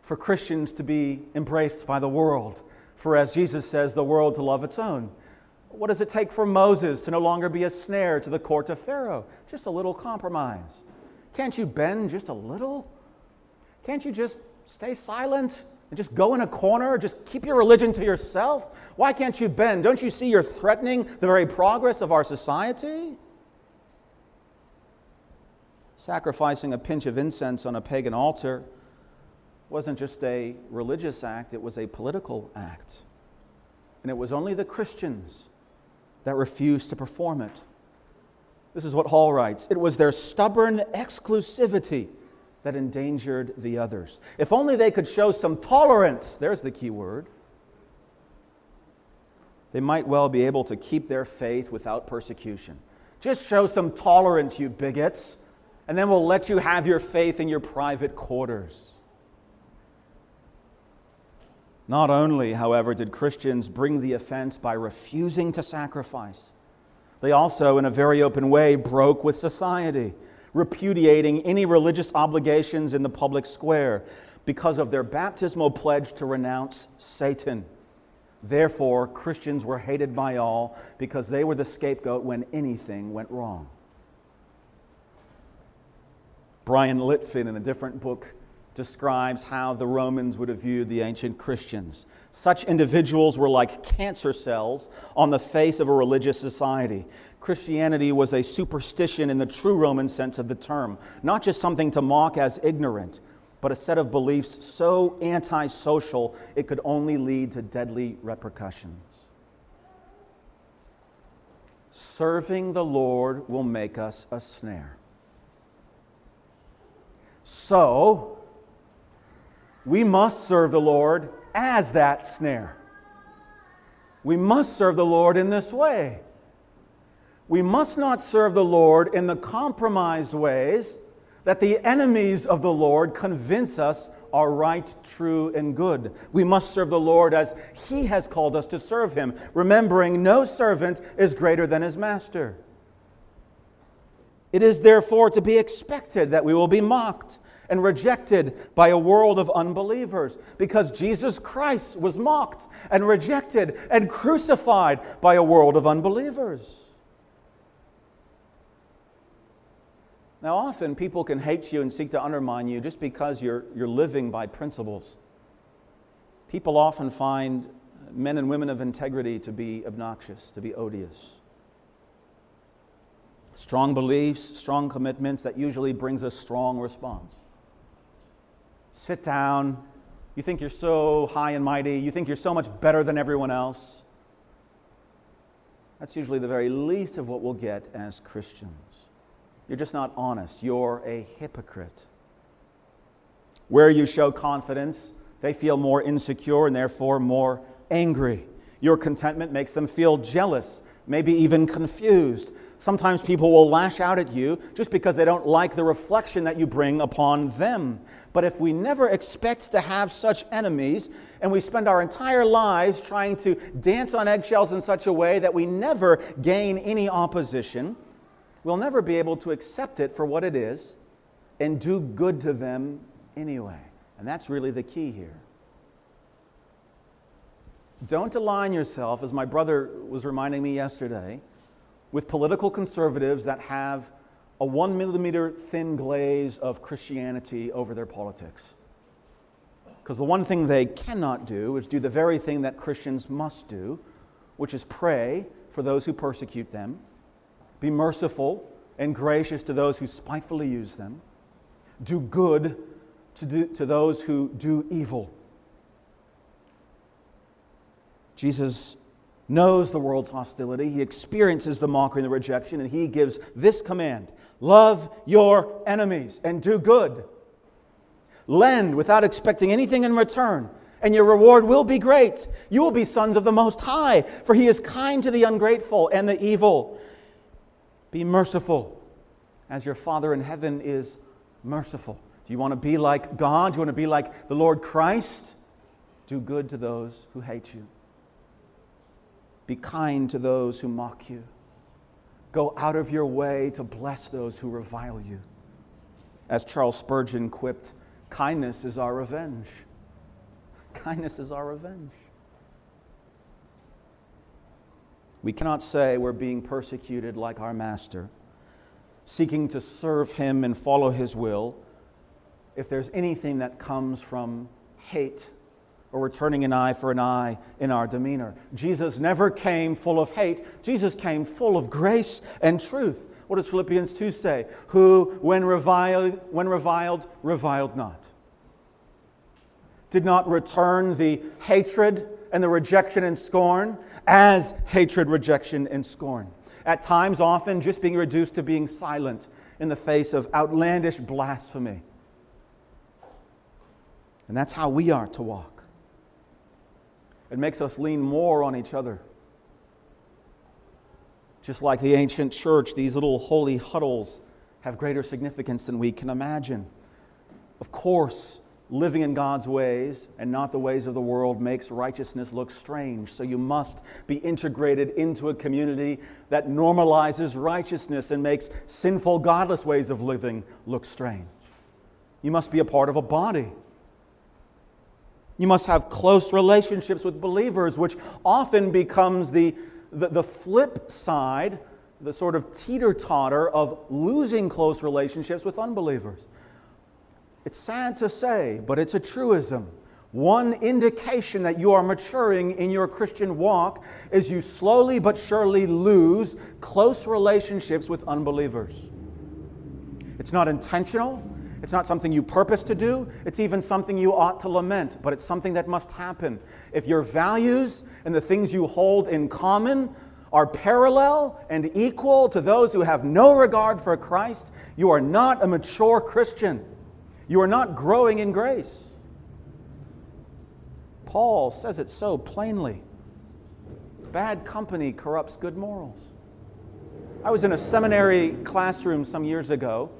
for Christians to be embraced by the world? For as Jesus says, the world to love its own. What does it take for Moses to no longer be a snare to the court of Pharaoh? Just a little compromise. Can't you bend just a little? Can't you just stay silent and just go in a corner? Just keep your religion to yourself? Why can't you bend? Don't you see you're threatening the very progress of our society? Sacrificing a pinch of incense on a pagan altar wasn't just a religious act, it was a political act. And it was only the Christians that refused to perform it. This is what Hall writes it was their stubborn exclusivity that endangered the others. If only they could show some tolerance, there's the key word, they might well be able to keep their faith without persecution. Just show some tolerance, you bigots, and then we'll let you have your faith in your private quarters. Not only, however, did Christians bring the offense by refusing to sacrifice, they also, in a very open way, broke with society, repudiating any religious obligations in the public square because of their baptismal pledge to renounce Satan. Therefore, Christians were hated by all because they were the scapegoat when anything went wrong. Bryan Litfin, in a different book, describes how the Romans would have viewed the ancient Christians. Such individuals were like cancer cells on the face of a religious society. Christianity was a superstition in the true Roman sense of the term, not just something to mock as ignorant, but a set of beliefs so antisocial it could only lead to deadly repercussions. Serving the Lord will make us a snare. So, we must serve the Lord as that snare. We must serve the Lord in this way. We must not serve the Lord in the compromised ways that the enemies of the Lord convince us are right, true, and good. We must serve the Lord as He has called us to serve Him, remembering no servant is greater than his master. It is therefore to be expected that we will be mocked and rejected by a world of unbelievers because Jesus Christ was mocked and rejected and crucified by a world of unbelievers. Now, often people can hate you and seek to undermine you just because you're, you're living by principles. People often find men and women of integrity to be obnoxious, to be odious. Strong beliefs, strong commitments, that usually brings a strong response sit down. You think you're so high and mighty. You think you're so much better than everyone else. That's usually the very least of what we'll get as Christians. You're just not honest. You're a hypocrite. Where you show confidence, they feel more insecure and therefore more angry. Your contentment makes them feel jealous, maybe even confused. Sometimes people will lash out at you just because they don't like the reflection that you bring upon them. But if we never expect to have such enemies and we spend our entire lives trying to dance on eggshells in such a way that we never gain any opposition, we'll never be able to accept it for what it is and do good to them anyway. And that's really the key here. Don't align yourself, as my brother was reminding me yesterday with political conservatives that have a one millimeter thin glaze of Christianity over their politics. Because the one thing they cannot do is do the very thing that Christians must do, which is pray for those who persecute them, be merciful and gracious to those who spitefully use them, do good to, do, to those who do evil. Jesus knows the world's hostility. He experiences the mockery and the rejection, and he gives this command Love your enemies and do good. Lend without expecting anything in return, and your reward will be great. You will be sons of the Most High, for He is kind to the ungrateful and the evil. Be merciful, as your Father in heaven is merciful. Do you want to be like God? Do you want to be like the Lord Christ? Do good to those who hate you. Be kind to those who mock you. Go out of your way to bless those who revile you. As Charles Spurgeon quipped, kindness is our revenge. Kindness is our revenge. We cannot say we're being persecuted like our master, seeking to serve him and follow his will, if there's anything that comes from hate or returning an eye for an eye in our demeanor. Jesus never came full of hate, Jesus came full of grace and truth. What does Philippians 2 say? Who, when reviled, when reviled, reviled not. Did not return the hatred and the rejection and scorn as hatred, rejection, and scorn. At times, often just being reduced to being silent in the face of outlandish blasphemy. And that's how we are to walk. It makes us lean more on each other. Just like the ancient church, these little holy huddles have greater significance than we can imagine. Of course, living in God's ways and not the ways of the world makes righteousness look strange. So you must be integrated into a community that normalizes righteousness and makes sinful, godless ways of living look strange. You must be a part of a body. You must have close relationships with believers, which often becomes the, the, the flip side, the sort of teeter totter of losing close relationships with unbelievers. It's sad to say, but it's a truism. One indication that you are maturing in your Christian walk is you slowly but surely lose close relationships with unbelievers. It's not intentional, it's not something you purpose to do, it's even something you ought to lament, but it's something that must happen. If your values and the things you hold in common are parallel and equal to those who have no regard for Christ, you are not a mature Christian. You are not growing in grace. Paul says it so plainly. Bad company corrupts good morals. I was in a seminary classroom some years ago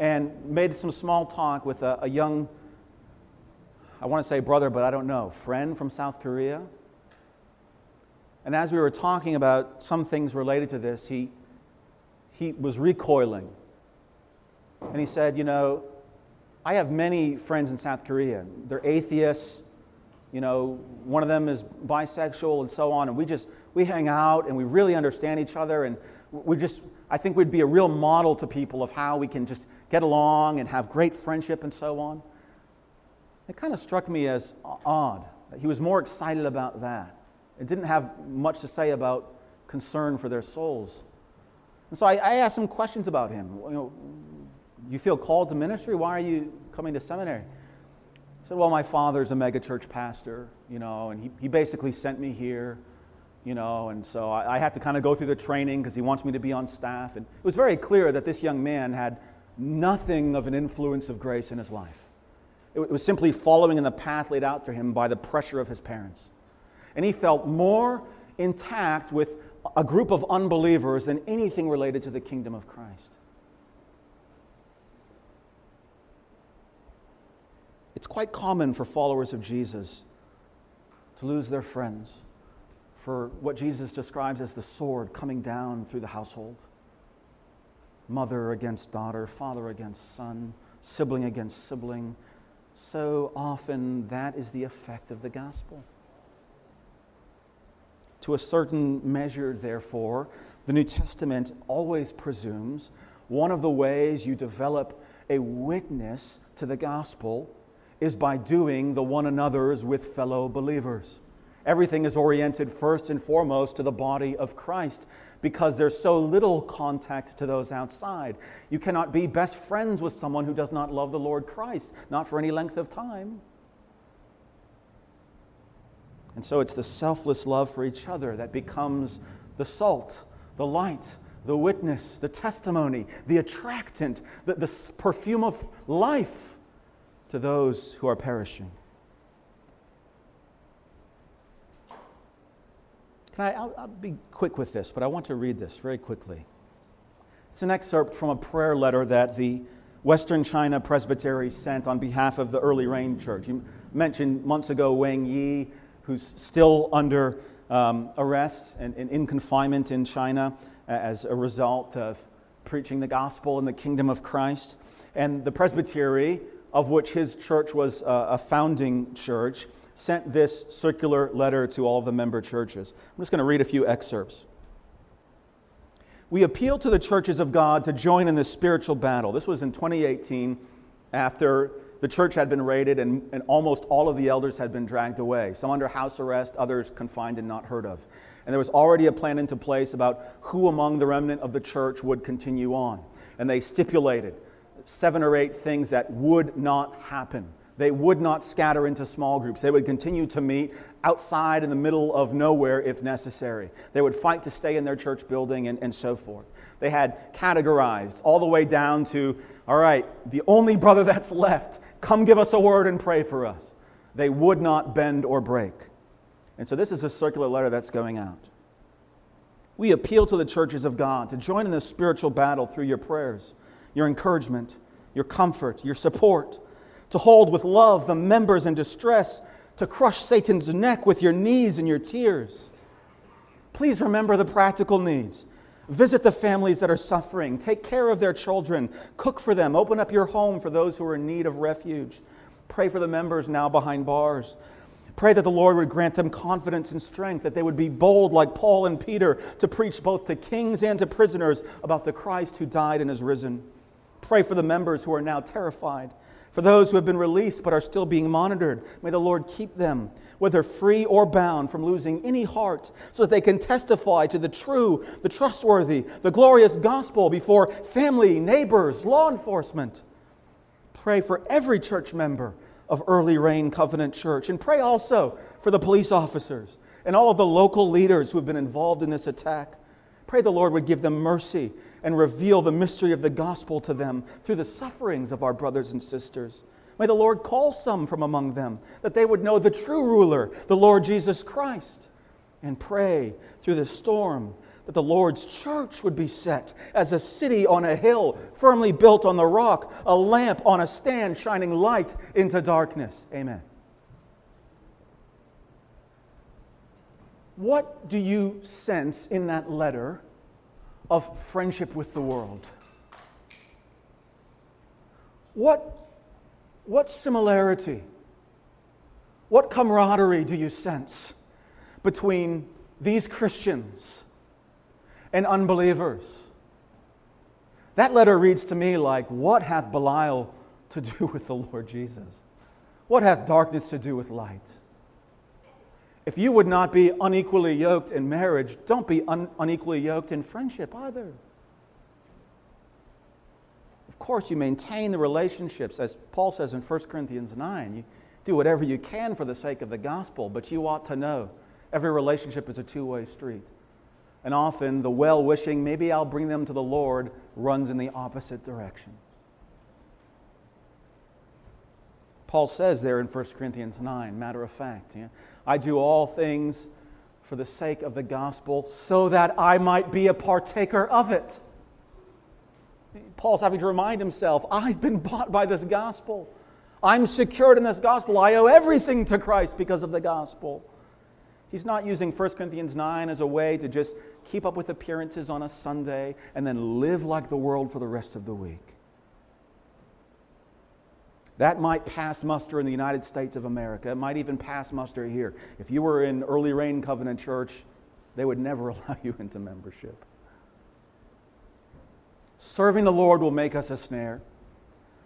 and made some small talk with a, a young, I want to say brother, but I don't know, friend from South Korea. And as we were talking about some things related to this, he, he was recoiling. And he said, You know, I have many friends in South Korea. They're atheists. You know, one of them is bisexual and so on. And we just, we hang out and we really understand each other. And we just, I think we'd be a real model to people of how we can just get along and have great friendship and so on. It kind of struck me as odd. He was more excited about that. It didn't have much to say about concern for their souls. And so I, I asked some questions about him. You know, you feel called to ministry? Why are you coming to seminary? He said, Well, my father's a megachurch pastor, you know, and he, he basically sent me here, you know, and so I, I have to kind of go through the training because he wants me to be on staff. And it was very clear that this young man had nothing of an influence of grace in his life. It, was simply following in the path laid out for him by the pressure of his parents. And he felt more intact with a group of unbelievers than anything related to the kingdom of Christ. It's quite common for followers of Jesus to lose their friends for what Jesus describes as the sword coming down through the household mother against daughter, father against son, sibling against sibling. So often that is the effect of the gospel. To a certain measure, therefore, the New Testament always presumes one of the ways you develop a witness to the gospel is by doing the one another's with fellow believers. Everything is oriented first and foremost to the body of Christ because there's so little contact to those outside. You cannot be best friends with someone who does not love the Lord Christ, not for any length of time. And so it's the selfless love for each other that becomes the salt, the light, the witness, the testimony, the attractant, the, the perfume of life to those who are perishing. Can I, I'll, I'll be quick with this, but I want to read this very quickly. It's an excerpt from a prayer letter that the Western China Presbytery sent on behalf of the Early Rain Church. You mentioned months ago Wang Yi, who's still under um, arrest and, and, in confinement in China as a result of preaching the gospel in the kingdom of Christ. And the Presbytery, of which his church was a founding church, sent this circular letter to all the member churches. I'm just going to read a few excerpts we appeal to the churches of God to join in this spiritual battle. This was in 2018 after the church had been raided and, and almost all of the elders had been dragged away, some under house arrest, others confined and not heard of. And there was already a plan into place about who among the remnant of the church would continue on. And they stipulated seven or eight things that would not happen. They would not scatter into small groups. They would continue to meet outside in the middle of nowhere if necessary. They would fight to stay in their church building and, and so forth. They had categorized all the way down to, all right, the only brother that's left, come give us a word and pray for us. They would not bend or break. And so this is a circular letter that's going out. We appeal to the churches of God to join in this spiritual battle through your prayers, your encouragement, your comfort, your support to hold with love the members in distress, to crush Satan's neck with your knees and your tears. Please remember the practical needs. Visit the families that are suffering. Take care of their children. Cook for them. Open up your home for those who are in need of refuge. Pray for the members now behind bars. Pray that the Lord would grant them confidence and strength, that they would be bold like Paul and Peter to preach both to kings and to prisoners about the Christ who died and is risen. Pray for the members who are now terrified. For those who have been released but are still being monitored, may the Lord keep them, whether free or bound, from losing any heart, so that they can testify to the true, the trustworthy, the glorious gospel before family, neighbors, law enforcement. Pray for every church member of Early Rain Covenant Church, and pray also for the police officers and all of the local leaders who have been involved in this attack. Pray the Lord would give them mercy and reveal the mystery of the gospel to them through the sufferings of our brothers and sisters. May the Lord call some from among them that they would know the true ruler, the Lord Jesus Christ, and pray through the storm that the Lord's church would be set as a city on a hill, firmly built on the rock, a lamp on a stand shining light into darkness. Amen. What do you sense in that letter of friendship with the world? What, what similarity, what camaraderie do you sense between these Christians and unbelievers? That letter reads to me like, What hath Belial to do with the Lord Jesus? What hath darkness to do with light? If you would not be unequally yoked in marriage, don't be un- unequally yoked in friendship either. Of course, you maintain the relationships, as Paul says in 1 Corinthians 9. You do whatever you can for the sake of the gospel, but you ought to know every relationship is a two way street. And often the well wishing, maybe I'll bring them to the Lord, runs in the opposite direction. Paul says there in 1 Corinthians 9, matter of fact, I do all things for the sake of the gospel so that I might be a partaker of it. Paul's having to remind himself I've been bought by this gospel. I'm secured in this gospel. I owe everything to Christ because of the gospel. He's not using 1 Corinthians 9 as a way to just keep up with appearances on a Sunday and then live like the world for the rest of the week. That might pass muster in the United States of America. It might even pass muster here. If you were in Early Rain Covenant Church, they would never allow you into membership. Serving the Lord will make us a snare.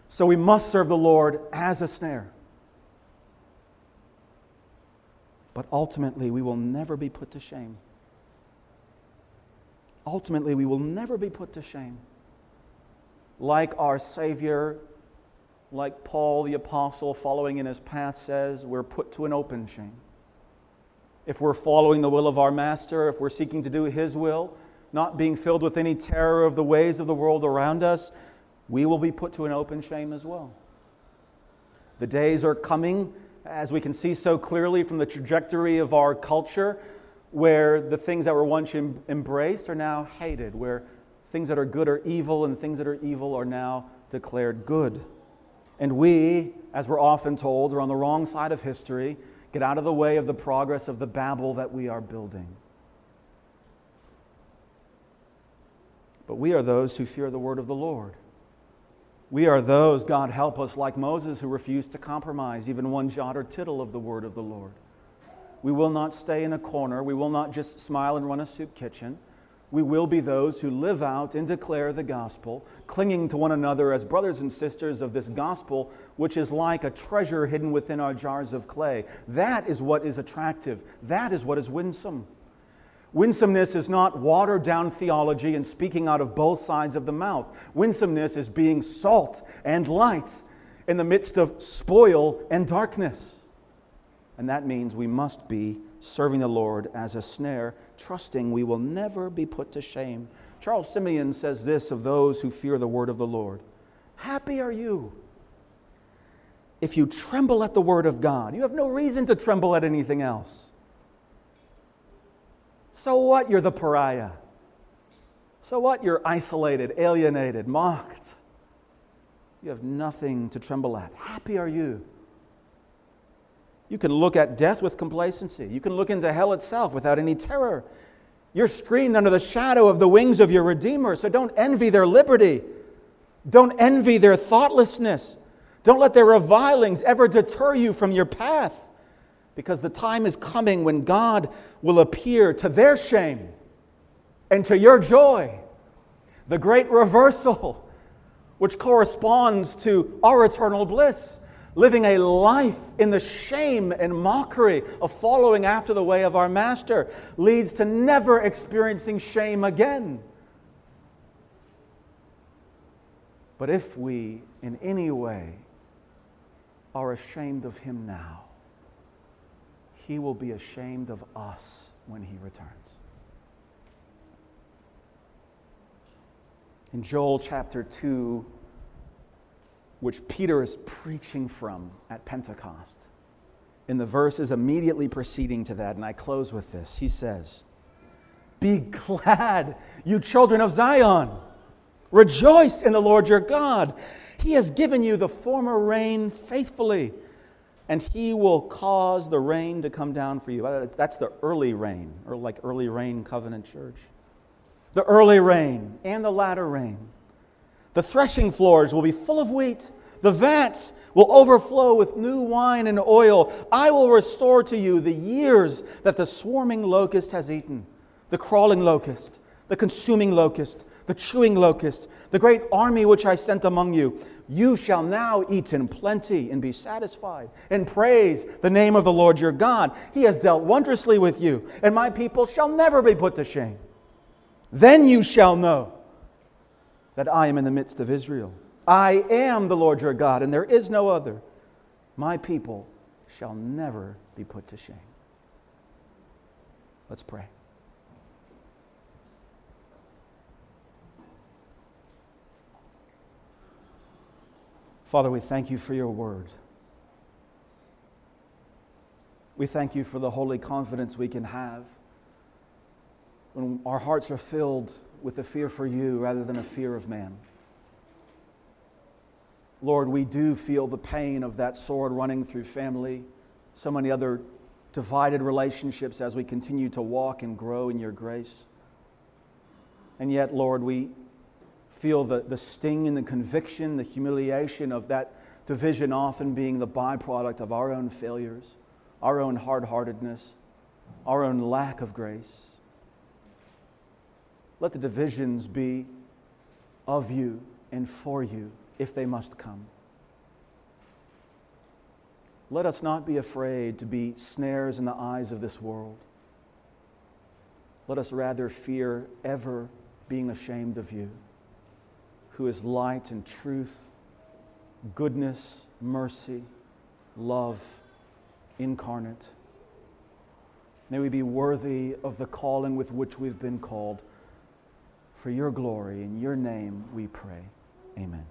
So we must serve the Lord as a snare. But ultimately, we will never be put to shame. Ultimately, we will never be put to shame. Like our Savior like Paul the Apostle, following in his path, says, we're put to an open shame. If we're following the will of our Master, if we're seeking to do his will, not being filled with any terror of the ways of the world around us, we will be put to an open shame as well. The days are coming, as we can see so clearly from the trajectory of our culture, where the things that were once em- embraced are now hated, where things that are good are evil and things that are evil are now declared good. And we, as we're often told, are on the wrong side of history. Get out of the way of the progress of the Babel that we are building. But we are those who fear the word of the Lord. We are those, God help us, like Moses, who refuse to compromise even one jot or tittle of the word of the Lord. We will not stay in a corner. We will not just smile and run a soup kitchen. We will be those who live out and declare the gospel, clinging to one another as brothers and sisters of this gospel, which is like a treasure hidden within our jars of clay. That is what is attractive. That is what is winsome. Winsomeness is not watered down theology and speaking out of both sides of the mouth. Winsomeness is being salt and light in the midst of spoil and darkness. And that means we must be serving the Lord as a snare, trusting we will never be put to shame. Charles Simeon says this of those who fear the word of the Lord Happy are you if you tremble at the word of God. You have no reason to tremble at anything else. So what? You're the pariah. So what? You're isolated, alienated, mocked. You have nothing to tremble at. Happy are you. You can look at death with complacency. You can look into hell itself without any terror. You're screened under the shadow of the wings of your Redeemer, so don't envy their liberty. Don't envy their thoughtlessness. Don't let their revilings ever deter you from your path because the time is coming when God will appear to their shame and to your joy. The great reversal, which corresponds to our eternal bliss, living a life in the shame and mockery of following after the way of our Master, leads to never experiencing shame again. But if we in any way are ashamed of Him now, he will be ashamed of us when he returns. In Joel chapter 2, which Peter is preaching from at Pentecost, in the verses immediately preceding to that, and I close with this, he says, Be glad, you children of Zion. Rejoice in the Lord your God. He has given you the former rain faithfully and he will cause the rain to come down for you. That's the early rain, or like early rain covenant church. The early rain and the latter rain. The threshing floors will be full of wheat. The vats will overflow with new wine and oil. I will restore to you the years that the swarming locust has eaten, the crawling locust, the consuming locust, the chewing locust, the great army which I sent among you. You shall now eat in plenty and be satisfied, and praise the name of the Lord your God. He has dealt wondrously with you, and my people shall never be put to shame. Then you shall know that I am in the midst of Israel. I am the Lord your God, and there is no other. My people shall never be put to shame. Let's pray. Father, we thank you for your word. We thank you for the holy confidence we can have when our hearts are filled with a fear for you rather than a fear of man. Lord, we do feel the pain of that sword running through family, so many other divided relationships as we continue to walk and grow in your grace. And yet, Lord, we feel the, the sting and the conviction, the humiliation of that division often being the byproduct of our own failures, our own hard heartedness, our own lack of grace. Let the divisions be of you and for you if they must come. Let us not be afraid to be snares in the eyes of this world. Let us rather fear ever being ashamed of you who is light and truth, goodness, mercy, love incarnate. May we be worthy of the calling with which we've been called. For your glory, in your name we pray. Amen.